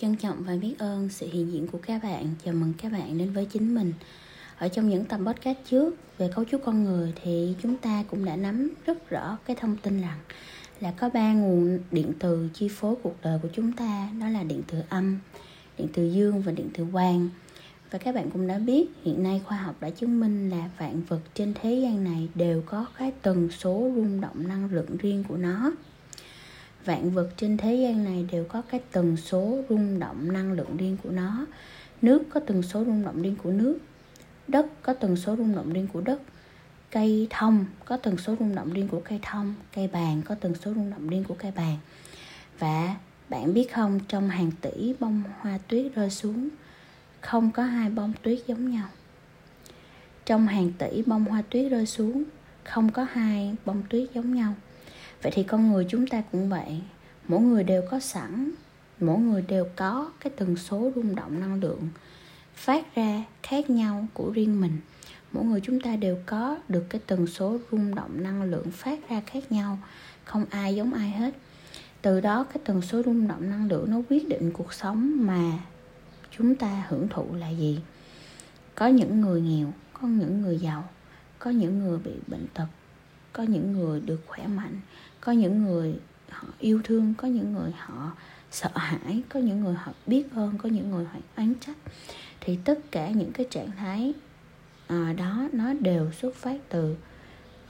Trân trọng và biết ơn sự hiện diện của các bạn. Chào mừng các bạn đến với chính mình. Ở trong những tập podcast trước về cấu trúc con người thì chúng ta cũng đã nắm rất rõ cái thông tin rằng là có ba nguồn điện từ chi phối cuộc đời của chúng ta, đó là điện từ âm, điện từ dương và điện từ quang. Và các bạn cũng đã biết hiện nay khoa học đã chứng minh là vạn vật trên thế gian này đều có cái tần số rung động năng lượng riêng của nó vạn vật trên thế gian này đều có cái tần số rung động năng lượng riêng của nó. Nước có tần số rung động riêng của nước, đất có tần số rung động riêng của đất, cây thông có tần số rung động riêng của cây thông, cây bàn có tần số rung động riêng của cây bàn. Và bạn biết không, trong hàng tỷ bông hoa tuyết rơi xuống, không có hai bông tuyết giống nhau. Trong hàng tỷ bông hoa tuyết rơi xuống, không có hai bông tuyết giống nhau vậy thì con người chúng ta cũng vậy. Mỗi người đều có sẵn, mỗi người đều có cái tần số rung động năng lượng phát ra khác nhau của riêng mình. Mỗi người chúng ta đều có được cái tần số rung động năng lượng phát ra khác nhau, không ai giống ai hết. Từ đó cái tần số rung động năng lượng nó quyết định cuộc sống mà chúng ta hưởng thụ là gì. Có những người nghèo, có những người giàu, có những người bị bệnh tật, có những người được khỏe mạnh có những người họ yêu thương có những người họ sợ hãi có những người họ biết ơn có những người họ oán trách. Thì tất cả những cái trạng thái à, đó nó đều xuất phát từ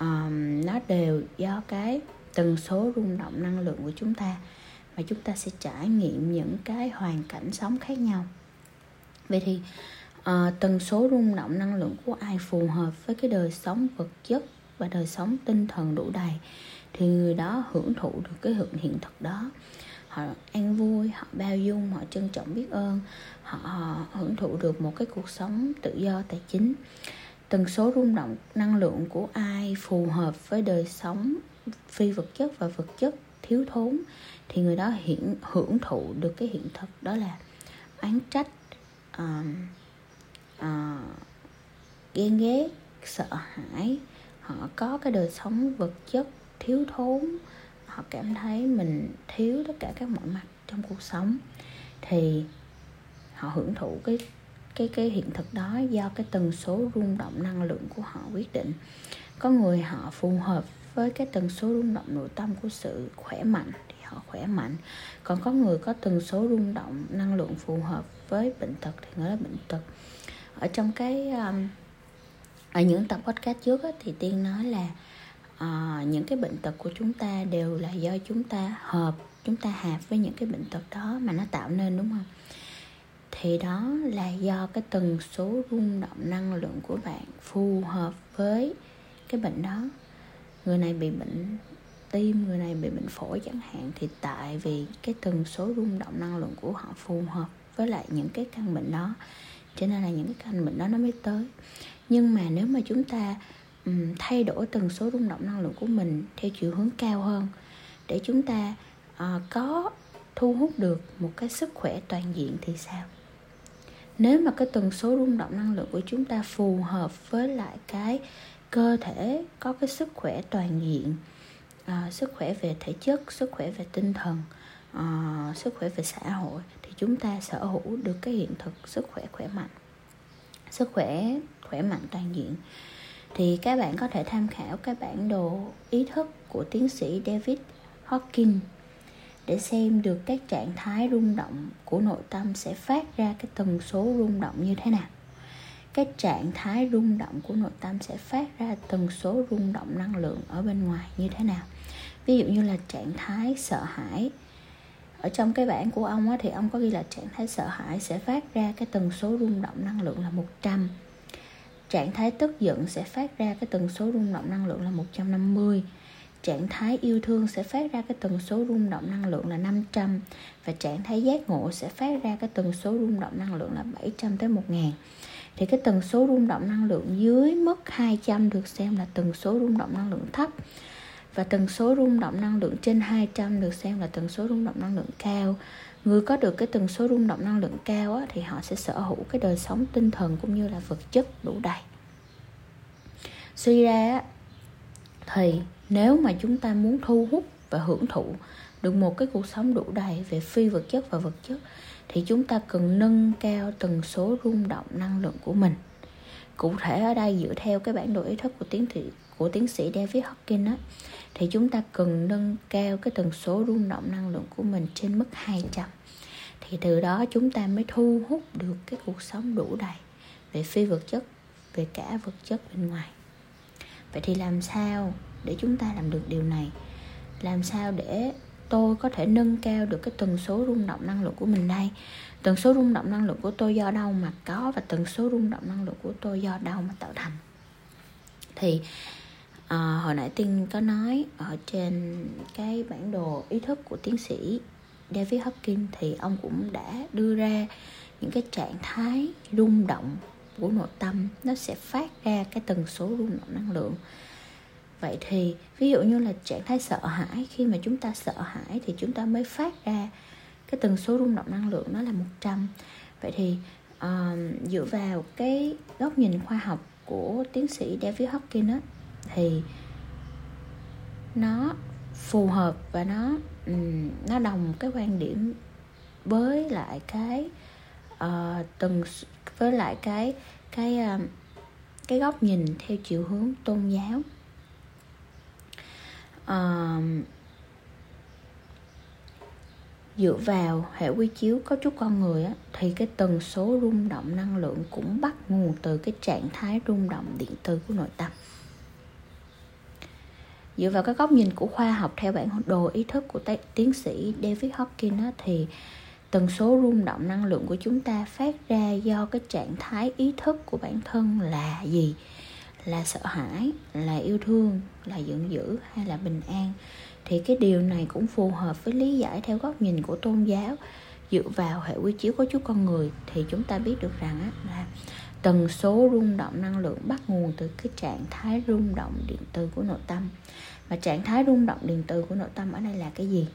um, nó đều do cái tần số rung động năng lượng của chúng ta. Và chúng ta sẽ trải nghiệm những cái hoàn cảnh sống khác nhau. Vậy thì à, tần số rung động năng lượng của ai phù hợp với cái đời sống vật chất và đời sống tinh thần đủ đầy? Thì người đó hưởng thụ được cái hưởng hiện thực đó. Họ an vui họ bao dung họ trân trọng biết ơn. Họ, hưởng thụ được một cái cuộc sống tự do tài chính. Tần số rung động năng lượng của ai phù hợp với đời sống phi vật chất và vật chất thiếu thốn thì người đó hiện hưởng thụ được cái hiện thực đó là oán trách uh, uh, ghen ghét sợ hãi. Họ có cái đời sống vật chất thiếu thốn. Họ cảm thấy mình thiếu tất cả các mọi mặt trong cuộc sống. Thì họ hưởng thụ cái cái cái hiện thực đó do cái tần số rung động năng lượng của họ quyết định. Có người họ phù hợp với cái tần số rung động nội tâm của sự khỏe mạnh thì họ khỏe mạnh. Còn có người có tần số rung động năng lượng phù hợp với bệnh tật thì người đó bệnh tật. Ở trong cái um, ở những tập podcast trước á, thì tiên nói là à, những cái bệnh tật của chúng ta đều là do chúng ta hợp chúng ta hạp với những cái bệnh tật đó mà nó tạo nên đúng không? Thì đó là do cái tần số rung động năng lượng của bạn phù hợp với cái bệnh đó. Người này bị bệnh tim người này bị bệnh phổi chẳng hạn thì tại vì cái tần số rung động năng lượng của họ phù hợp với lại những cái căn bệnh đó. Cho nên là những cái căn bệnh đó nó mới tới. Nhưng mà nếu mà chúng ta um, thay đổi tần số rung động năng lượng của mình theo chiều hướng cao hơn để chúng ta uh, có thu hút được một cái sức khỏe toàn diện thì sao? Nếu mà cái tần số rung động năng lượng của chúng ta phù hợp với lại cái cơ thể có cái sức khỏe toàn diện uh, sức khỏe về thể chất sức khỏe về tinh thần uh, sức khỏe về xã hội thì chúng ta sở hữu được cái hiện thực sức khỏe khỏe mạnh sức khỏe khỏe mạnh toàn diện thì các bạn có thể tham khảo cái bản đồ ý thức của tiến sĩ David Hawking để xem được các trạng thái rung động của nội tâm sẽ phát ra cái tần số rung động như thế nào. Cái trạng thái rung động của nội tâm sẽ phát ra tần số rung động năng lượng ở bên ngoài như thế nào. Ví dụ như là trạng thái sợ hãi. Ở trong cái bản của ông á, thì ông có ghi là trạng thái sợ hãi sẽ phát ra cái tần số rung động năng lượng là 100 trạng thái tức giận sẽ phát ra cái tần số rung động năng lượng là 150 trạng thái yêu thương sẽ phát ra cái tần số rung động năng lượng là 500 và trạng thái giác ngộ sẽ phát ra cái tần số rung động năng lượng là 700 tới 1000 thì cái tần số rung động năng lượng dưới mức 200 được xem là tần số rung động năng lượng thấp. Và tần số rung động năng lượng trên 200 được xem là tần số rung động năng lượng cao người có được cái tần số rung động năng lượng cao á, thì họ sẽ sở hữu cái đời sống tinh thần cũng như là vật chất đủ đầy. Suy ra á, thì nếu mà chúng ta muốn thu hút và hưởng thụ được một cái cuộc sống đủ đầy về phi vật chất và vật chất thì chúng ta cần nâng cao tần số rung động năng lượng của mình cụ thể ở đây dựa theo cái bản đồ ý thức của tiến thị, của tiến sĩ David hawking đó thì chúng ta cần nâng cao cái tần số rung động năng lượng của mình trên mức 200 thì từ đó chúng ta mới thu hút được cái cuộc sống đủ đầy về phi vật chất, về cả vật chất bên ngoài. Vậy thì làm sao để chúng ta làm được điều này? Làm sao để tôi có thể nâng cao được cái tần số rung động năng lượng của mình đây. Tần số rung động năng lượng của tôi do đâu mà có và tần số rung động năng lượng của tôi do đâu mà tạo thành? Thì à, hồi nãy tiên có nói ở trên cái bản đồ ý thức của tiến sĩ David hopkins thì ông cũng đã đưa ra những cái trạng thái rung động của nội tâm. Nó sẽ phát ra cái tần số rung động năng lượng vậy thì ví dụ như là trạng thái sợ hãi khi mà chúng ta sợ hãi thì chúng ta mới phát ra cái tần số rung động năng lượng nó là 100 vậy thì uh, dựa vào cái góc nhìn khoa học của tiến sĩ David hawking á, thì nó phù hợp và nó um, nó đồng cái quan điểm với lại cái ờ, uh, từng với lại cái cái uh, cái góc nhìn theo chiều hướng tôn giáo uh, dựa vào hệ quy chiếu có chút con người á, thì cái tần số rung động năng lượng cũng bắt nguồn từ cái trạng thái rung động điện từ của nội tâm. Dựa vào cái góc nhìn của khoa học theo bản đồ ý thức của tiến sĩ David Hawking á, thì tần số rung động năng lượng của chúng ta phát ra do cái trạng thái ý thức của bản thân là gì? Là sợ hãi, là yêu thương, là giận dữ hay là bình an, thì cái điều này cũng phù hợp với lý giải theo góc nhìn của tôn giáo. Dựa vào hệ quy chiếu của Chúa con người thì chúng ta biết được rằng là tần số rung động năng lượng bắt nguồn từ cái trạng thái rung động điện từ của nội tâm. Và trạng thái rung động điện từ của nội tâm ở đây là cái gì?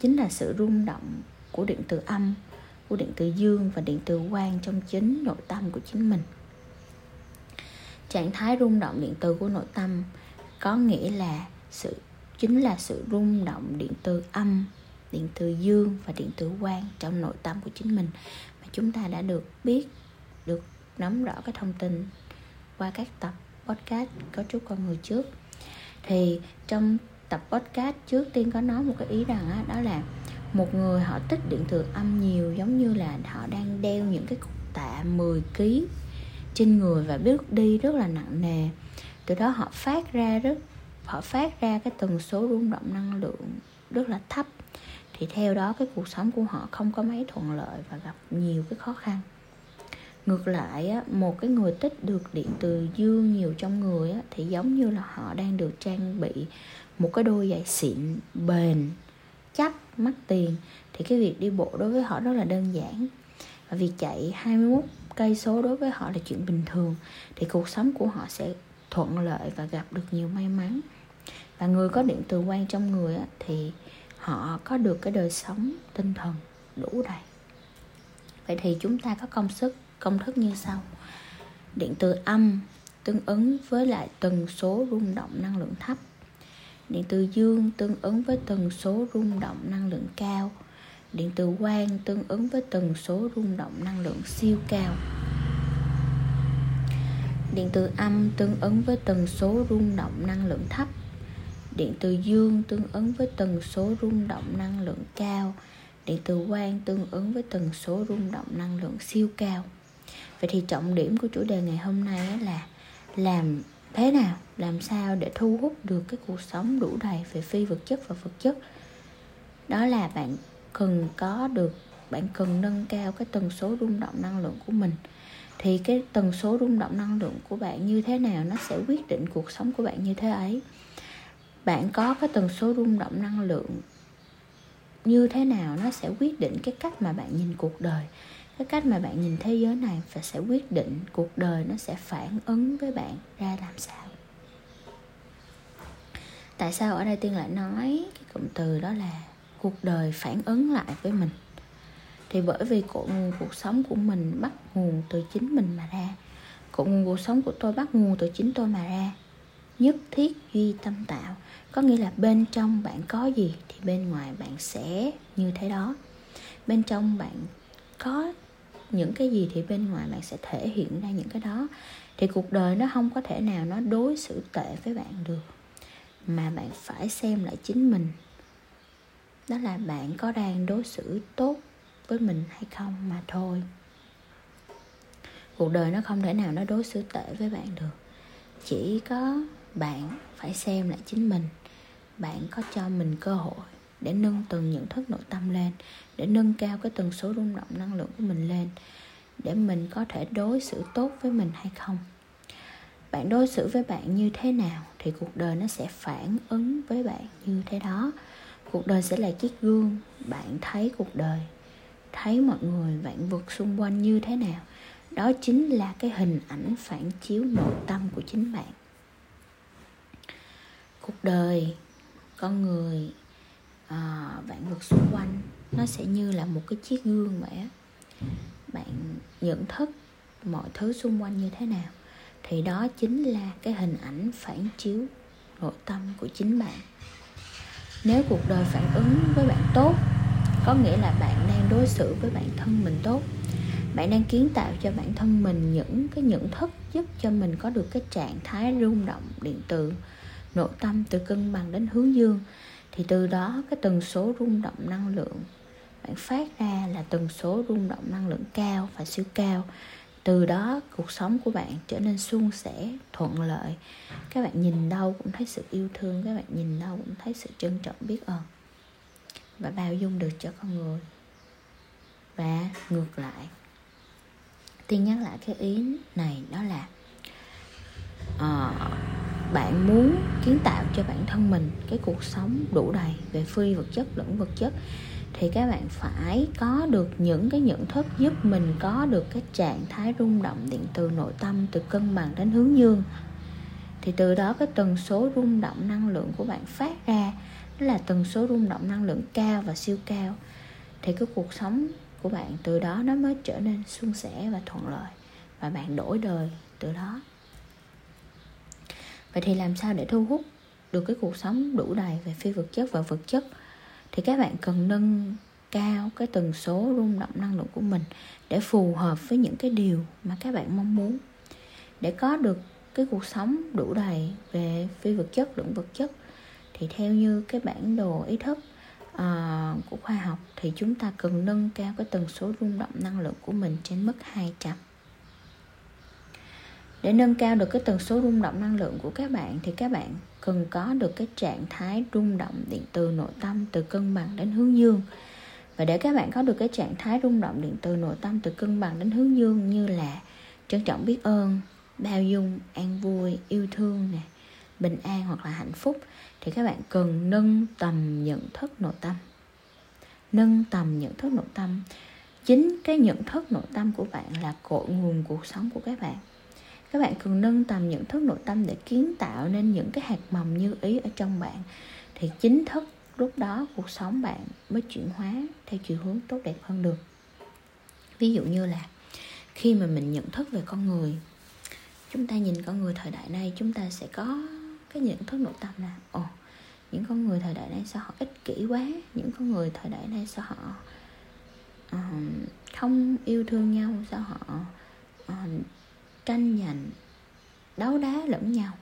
Chính là sự rung động của điện từ âm, của điện từ dương và điện từ quang trong chính nội tâm của chính mình trạng thái rung động điện từ của nội tâm có nghĩa là sự chính là sự rung động điện từ âm điện từ dương và điện từ quang trong nội tâm của chính mình. Mà chúng ta đã được biết được nắm rõ cái thông tin qua các tập podcast có chút con người trước. Thì trong tập podcast trước tiên có nói một cái ý rằng đó, đó là một người họ tích điện từ âm nhiều giống như là họ đang đeo những cái cục tạ 10 kg trên người và bước đi rất là nặng nề. Từ đó họ phát ra rất họ phát ra cái tần số rung động năng lượng rất là thấp. Thì theo đó cái cuộc sống của họ không có mấy thuận lợi và gặp nhiều cái khó khăn. Ngược lại á, một cái người tích được điện từ dương nhiều trong người á, thì giống như là họ đang được trang bị một cái đôi giày xịn bền chắc mắc tiền. Thì cái việc đi bộ đối với họ rất là đơn giản. Và việc chạy 21 cây số đối với họ là chuyện bình thường, thì cuộc sống của họ sẽ thuận lợi và gặp được nhiều may mắn. Và người có điện từ quan trong người thì họ có được cái đời sống tinh thần đủ đầy. Vậy thì chúng ta có công sức, công thức như sau. Điện từ âm tương ứng với lại tần số rung động năng lượng thấp. Điện từ dương tương ứng với tần số rung động năng lượng cao điện từ quang tương ứng với tần số rung động năng lượng siêu cao. Điện từ âm tương ứng với tần số rung động năng lượng thấp. Điện từ dương tương ứng với tần số rung động năng lượng cao. Điện từ quang tương ứng với tần số rung động năng lượng siêu cao. Vậy thì trọng điểm của chủ đề ngày hôm nay là làm thế nào, làm sao để thu hút được cái cuộc sống đủ đầy về phi vật chất và vật chất? Đó là bạn cần có được, bạn cần nâng cao cái tần số rung động năng lượng của mình, thì cái tần số rung động năng lượng của bạn như thế nào nó sẽ quyết định cuộc sống của bạn như thế ấy. Bạn có cái tần số rung động năng lượng như thế nào nó sẽ quyết định cái cách mà bạn nhìn cuộc đời. Cái cách mà bạn nhìn thế giới này và sẽ quyết định cuộc đời nó sẽ phản ứng với bạn ra làm sao. Tại sao ở đây tiên lại nói cái cụm từ đó là cuộc đời phản ứng lại với mình. Thì bởi vì cội nguồn cuộc sống của mình bắt nguồn từ chính mình mà ra. Cội nguồn cuộc sống của tôi bắt nguồn từ chính tôi mà ra. Nhất thiết duy tâm tạo. Có nghĩa là bên trong bạn có gì thì bên ngoài bạn sẽ như thế đó. Bên trong bạn có những cái gì thì bên ngoài bạn sẽ thể hiện ra những cái đó. Thì cuộc đời nó không có thể nào nó đối xử tệ với bạn được. Mà bạn phải xem lại chính mình đó là bạn có đang đối xử tốt với mình hay không mà thôi. Cuộc đời nó không thể nào nó đối xử tệ với bạn được. Chỉ có bạn phải xem lại chính mình. Bạn có cho mình cơ hội để nâng từng nhận thức nội tâm lên, để nâng cao cái tần số rung động năng lượng của mình lên, để mình có thể đối xử tốt với mình hay không. Bạn đối xử với bạn như thế nào thì cuộc đời nó sẽ phản ứng với bạn như thế đó cuộc đời sẽ là chiếc gương. Bạn thấy cuộc đời thấy mọi người vạn vật xung quanh như thế nào. Đó chính là cái hình ảnh phản chiếu nội tâm của chính bạn. Cuộc đời con người à, vạn vật xung quanh nó sẽ như là một cái chiếc gương vậy á. Bạn nhận thức mọi thứ xung quanh như thế nào thì đó chính là cái hình ảnh phản chiếu nội tâm của chính bạn nếu cuộc đời phản ứng với bạn tốt, có nghĩa là bạn đang đối xử với bản thân mình tốt. Bạn đang kiến tạo cho bản thân mình những cái nhận thức giúp cho mình có được cái trạng thái rung động điện từ, nội tâm từ cân bằng đến hướng dương. Thì từ đó, cái tần số rung động năng lượng bạn phát ra là tần số rung động năng lượng cao và siêu cao từ đó cuộc sống của bạn trở nên suôn sẻ thuận lợi. Các bạn nhìn đâu cũng thấy sự yêu thương các bạn nhìn đâu cũng thấy sự trân trọng biết ơn. Và bao dung được cho con người. Và ngược lại tiên nhắc lại cái ý này đó là uh, bạn muốn kiến tạo cho bản thân mình cái cuộc sống đủ đầy về phi vật chất lẫn vật chất thì các bạn phải có được những cái nhận thức giúp mình có được cái trạng thái rung động điện từ nội tâm, từ cân bằng đến hướng dương. Thì từ đó cái tần số rung động năng lượng của bạn phát ra đó là tần số rung động năng lượng cao và siêu cao. Thì cái cuộc sống của bạn từ đó nó mới trở nên suôn sẻ và thuận lợi và bạn đổi đời từ đó. Vậy thì làm sao để thu hút được cái cuộc sống đủ đầy về phi vật chất và vật chất? Thì các bạn cần nâng cao cái tần số rung động năng lượng của mình để phù hợp với những cái điều mà các bạn mong muốn. Để có được cái cuộc sống đủ đầy về phi vật chất lẫn vật chất thì theo như cái bản đồ ý thức uh, của khoa học thì chúng ta cần nâng cao cái tần số rung động năng lượng của mình trên mức 200 để nâng cao được cái tần số rung động năng lượng của các bạn thì các bạn cần có được cái trạng thái rung động điện từ nội tâm từ cân bằng đến hướng dương. Và để các bạn có được cái trạng thái rung động điện từ nội tâm từ cân bằng đến hướng dương như là trân trọng biết ơn, bao dung, an vui, yêu thương nè, bình an hoặc là hạnh phúc, thì các bạn cần nâng tầm nhận thức nội tâm. Nâng tầm nhận thức nội tâm. Chính cái nhận thức nội tâm của bạn là cội nguồn cuộc sống của các bạn các bạn cần nâng tầm nhận thức nội tâm để kiến tạo nên những cái hạt mầm như ý ở trong bạn. Thì chính thức lúc đó cuộc sống bạn mới chuyển hóa theo chiều hướng tốt đẹp hơn được. Ví dụ như là khi mà mình nhận thức về con người chúng ta nhìn con người thời đại này chúng ta sẽ có cái nhận thức nội tâm là ồ những con người thời đại này sao họ ích kỷ quá? Những con người thời đại này sao họ uh, không yêu thương nhau? Sao họ uh, tranh giành đấu đá lẫn nhau.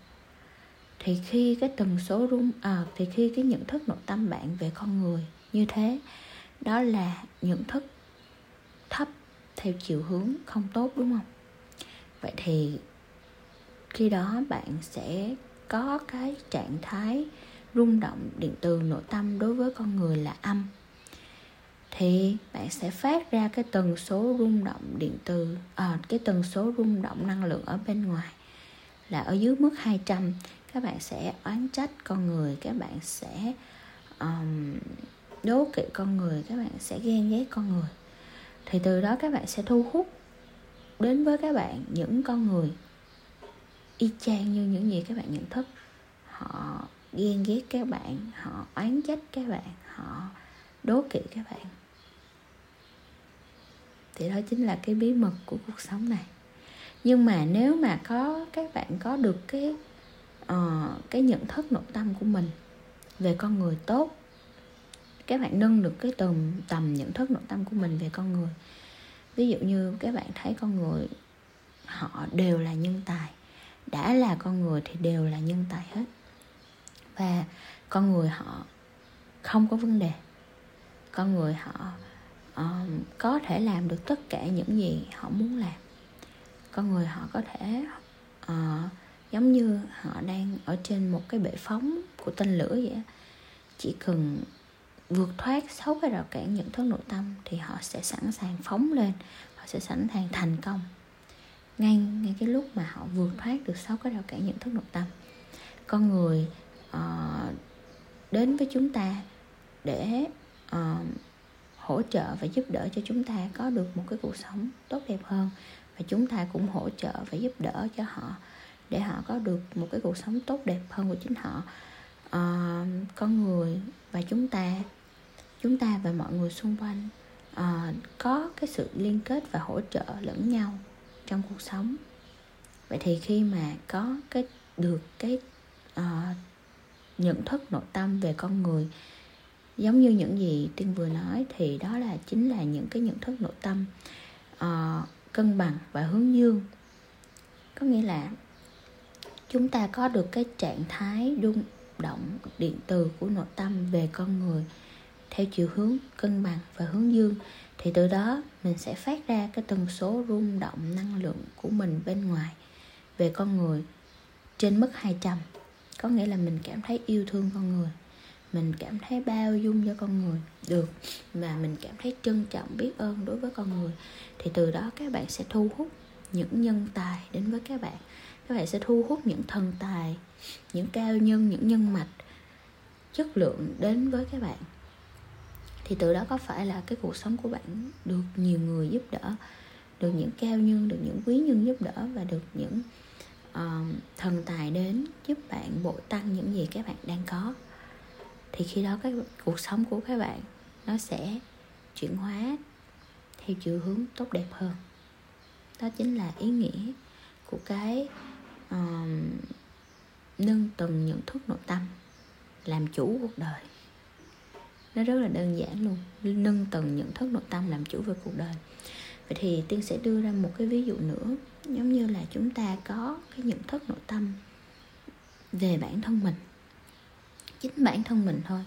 Thì khi cái tần số rung à, thì khi cái nhận thức nội tâm bạn về con người như thế đó là nhận thức thấp theo chiều hướng không tốt đúng không? Vậy thì khi đó bạn sẽ có cái trạng thái rung động điện từ nội tâm đối với con người là âm thì bạn sẽ phát ra cái tần số rung động điện từ à, cái tần số rung động năng lượng ở bên ngoài là ở dưới mức 200 các bạn sẽ oán trách con người các bạn sẽ um, đố kỵ con người các bạn sẽ ghen ghét con người. Thì từ đó các bạn sẽ thu hút đến với các bạn những con người y chang như những gì các bạn nhận thức. Họ ghen ghét các bạn họ oán trách các bạn họ đố kỵ các bạn thì đó chính là cái bí mật của cuộc sống này. Nhưng mà nếu mà có các bạn có được cái uh, cái nhận thức nội tâm của mình về con người tốt các bạn nâng được cái tầm tầm nhận thức nội tâm của mình về con người. Ví dụ như các bạn thấy con người họ đều là nhân tài đã là con người thì đều là nhân tài hết. Và con người họ không có vấn đề. Con người họ uh, có thể làm được tất cả những gì họ muốn làm. Con người họ có thể uh, giống như họ đang ở trên một cái bệ phóng của tên lửa vậy chỉ cần vượt thoát sáu cái rào cản nhận thức nội tâm thì họ sẽ sẵn sàng phóng lên họ sẽ sẵn sàng thành công. Ngay ngay cái lúc mà họ vượt thoát được sáu cái rào cản nhận thức nội tâm con người uh, đến với chúng ta để uh, hỗ trợ và giúp đỡ cho chúng ta có được một cái cuộc sống tốt đẹp hơn. Và chúng ta cũng hỗ trợ và giúp đỡ cho họ để họ có được một cái cuộc sống tốt đẹp hơn của chính họ. À, con người và chúng ta chúng ta và mọi người xung quanh à, có cái sự liên kết và hỗ trợ lẫn nhau trong cuộc sống. Vậy thì khi mà có cái được cái à, nhận thức nội tâm về con người giống như những gì tiên vừa nói thì đó là chính là những cái nhận thức nội tâm uh, cân bằng và hướng dương. Có nghĩa là chúng ta có được cái trạng thái rung động điện từ của nội tâm về con người theo chiều hướng cân bằng và hướng dương thì từ đó mình sẽ phát ra cái tần số rung động năng lượng của mình bên ngoài về con người trên mức 200 có nghĩa là mình cảm thấy yêu thương con người mình cảm thấy bao dung cho con người được và mình cảm thấy trân trọng biết ơn đối với con người. Thì từ đó các bạn sẽ thu hút những nhân tài đến với các bạn. Các bạn sẽ thu hút những thần tài những cao nhân những nhân mạch chất lượng đến với các bạn. Thì từ đó có phải là cái cuộc sống của bạn được nhiều người giúp đỡ được những cao nhân được những quý nhân giúp đỡ và được những uh, thần tài đến giúp bạn bội tăng những gì các bạn đang có? Thì khi đó cái cuộc sống của các bạn nó sẽ chuyển hóa theo chiều hướng tốt đẹp hơn. Đó chính là ý nghĩa của cái um, nâng tầng nhận thức nội tâm làm chủ cuộc đời. Nó rất là đơn giản luôn nâng tầng nhận thức nội tâm làm chủ về cuộc đời. Vậy thì tiên sẽ đưa ra một cái ví dụ nữa giống như là chúng ta có cái nhận thức nội tâm về bản thân mình chính bản thân mình thôi.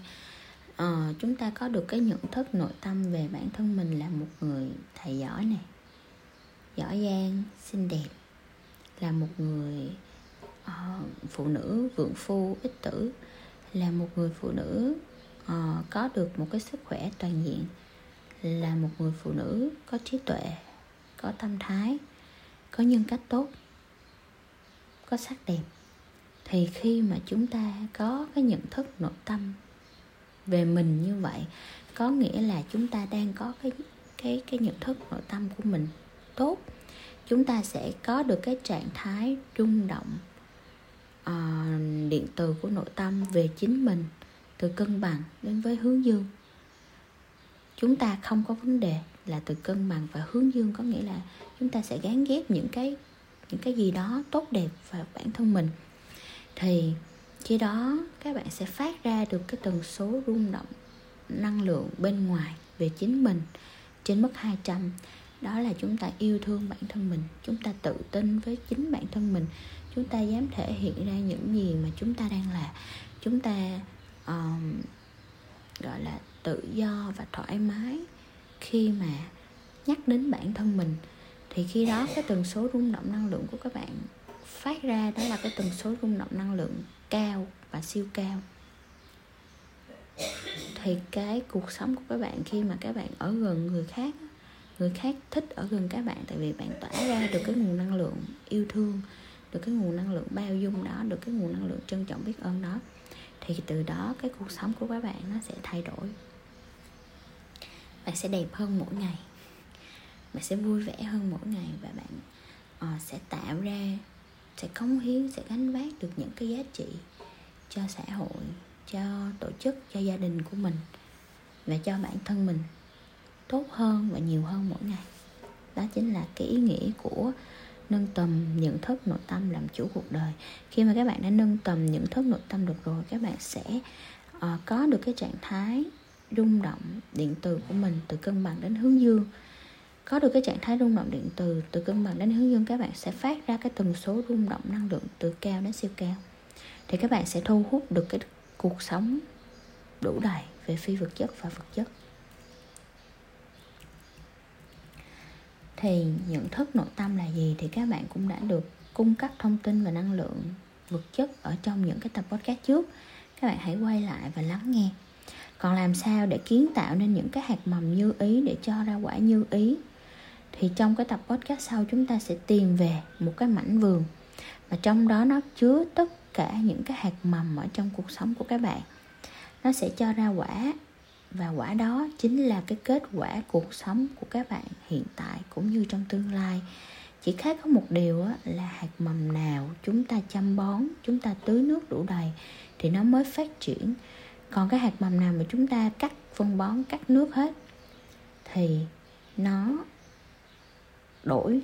À, chúng ta có được cái nhận thức nội tâm về bản thân mình là một người thầy giỏi này giỏi giang xinh đẹp là một người uh, phụ nữ vượng phu ích tử là một người phụ nữ uh, có được một cái sức khỏe toàn diện là một người phụ nữ có trí tuệ có tâm thái có nhân cách tốt có sắc đẹp thì khi mà chúng ta có cái nhận thức nội tâm về mình như vậy có nghĩa là chúng ta đang có cái cái cái nhận thức nội tâm của mình tốt chúng ta sẽ có được cái trạng thái rung động uh, điện từ của nội tâm về chính mình từ cân bằng đến với hướng dương. Chúng ta không có vấn đề là từ cân bằng và hướng dương có nghĩa là chúng ta sẽ gán ghép những cái những cái gì đó tốt đẹp vào bản thân mình thì khi đó các bạn sẽ phát ra được cái tần số rung động năng lượng bên ngoài về chính mình trên mức 200 đó là chúng ta yêu thương bản thân mình chúng ta tự tin với chính bản thân mình chúng ta dám thể hiện ra những gì mà chúng ta đang là. Chúng ta um, gọi là tự do và thoải mái khi mà nhắc đến bản thân mình. Thì khi đó cái tần số rung động năng lượng của các bạn phát ra đó là cái tần số rung động năng lượng cao và siêu cao. Thì cái cuộc sống của các bạn khi mà các bạn ở gần người khác người khác thích ở gần các bạn tại vì bạn tỏa ra được cái nguồn năng lượng yêu thương được cái nguồn năng lượng bao dung đó được cái nguồn năng lượng trân trọng biết ơn đó thì từ đó cái cuộc sống của các bạn nó sẽ thay đổi. Bạn sẽ đẹp hơn mỗi ngày. Bạn sẽ vui vẻ hơn mỗi ngày và bạn uh, sẽ tạo ra sẽ cống hiến sẽ gánh vác được những cái giá trị cho xã hội cho tổ chức cho gia đình của mình và cho bản thân mình tốt hơn và nhiều hơn mỗi ngày. Đó chính là cái ý nghĩa của nâng tầm nhận thức nội tâm làm chủ cuộc đời. Khi mà các bạn đã nâng tầm nhận thức nội tâm được rồi các bạn sẽ uh, có được cái trạng thái rung động điện từ của mình từ cân bằng đến hướng dương có được cái trạng thái rung động điện từ từ cân bằng đến hướng dương, các bạn sẽ phát ra cái tần số rung động năng lượng từ cao đến siêu cao. Thì các bạn sẽ thu hút được cái cuộc sống đủ đầy về phi vật chất và vật chất. Thì nhận thức nội tâm là gì thì các bạn cũng đã được cung cấp thông tin và năng lượng vật chất ở trong những cái tập podcast trước. Các bạn hãy quay lại và lắng nghe. Còn làm sao để kiến tạo nên những cái hạt mầm như ý để cho ra quả như ý? Thì trong cái tập podcast sau chúng ta sẽ tìm về một cái mảnh vườn. Mà trong đó nó chứa tất cả những cái hạt mầm ở trong cuộc sống của các bạn. Nó sẽ cho ra quả. Và quả đó chính là cái kết quả cuộc sống của các bạn hiện tại cũng như trong tương lai. Chỉ khác có một điều là hạt mầm nào chúng ta chăm bón, chúng ta tưới nước đủ đầy thì nó mới phát triển. Còn cái hạt mầm nào mà chúng ta cắt phân bón, cắt nước hết thì nó đổi,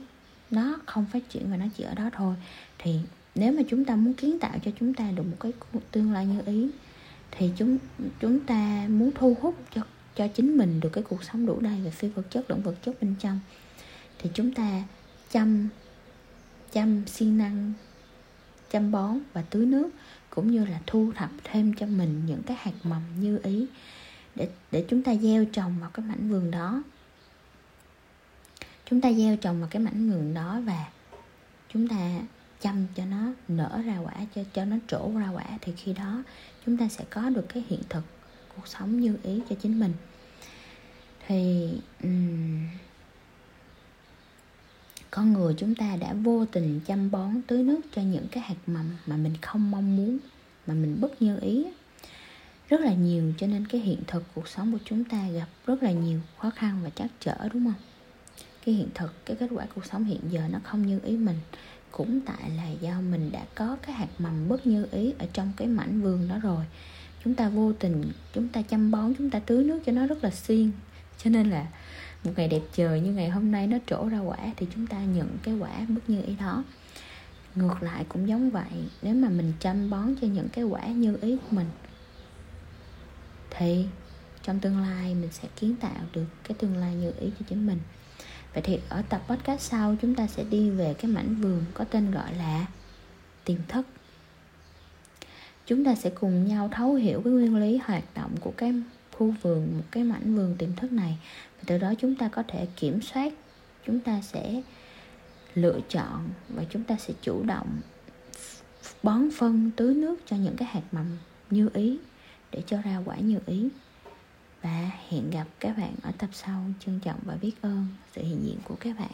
nó không phát triển và nó chỉ ở đó thôi. Thì nếu mà chúng ta muốn kiến tạo cho chúng ta được một cái tương lai như ý, thì chúng chúng ta muốn thu hút cho cho chính mình được cái cuộc sống đủ đầy về phi vật chất lẫn vật chất bên trong, thì chúng ta chăm chăm siêng năng, chăm bón và tưới nước, cũng như là thu thập thêm cho mình những cái hạt mầm như ý để để chúng ta gieo trồng vào cái mảnh vườn đó chúng ta gieo trồng vào cái mảnh vườn đó và chúng ta chăm cho nó nở ra quả cho cho nó trổ ra quả thì khi đó chúng ta sẽ có được cái hiện thực cuộc sống như ý cho chính mình. Thì um, con người chúng ta đã vô tình chăm bón tưới nước cho những cái hạt mầm mà mình không mong muốn mà mình bất như ý rất là nhiều cho nên cái hiện thực cuộc sống của chúng ta gặp rất là nhiều khó khăn và trắc trở đúng không? Cái hiện thực, cái kết quả cuộc sống hiện giờ nó không như ý mình. Cũng tại là do mình đã có cái hạt mầm bất như ý ở trong cái mảnh vườn đó rồi. Chúng ta vô tình, chúng ta chăm bón, chúng ta tưới nước cho nó rất là xuyên cho nên là một ngày đẹp trời như ngày hôm nay nó trổ ra quả thì chúng ta nhận cái quả bất như ý đó. Ngược lại cũng giống vậy, nếu mà mình chăm bón cho những cái quả như ý của mình, thì trong tương lai mình sẽ kiến tạo được cái tương lai như ý cho chính mình. Vậy thì ở tập podcast sau chúng ta sẽ đi về cái mảnh vườn có tên gọi là tiềm thức. Chúng ta sẽ cùng nhau thấu hiểu cái nguyên lý hoạt động của cái khu vườn, một cái mảnh vườn tiềm thức này. Và từ đó chúng ta có thể kiểm soát, chúng ta sẽ lựa chọn và chúng ta sẽ chủ động bón phân tưới nước cho những cái hạt mầm như ý để cho ra quả như ý và hẹn gặp các bạn ở tập sau. Trân trọng và biết ơn sự hiện diện của các bạn.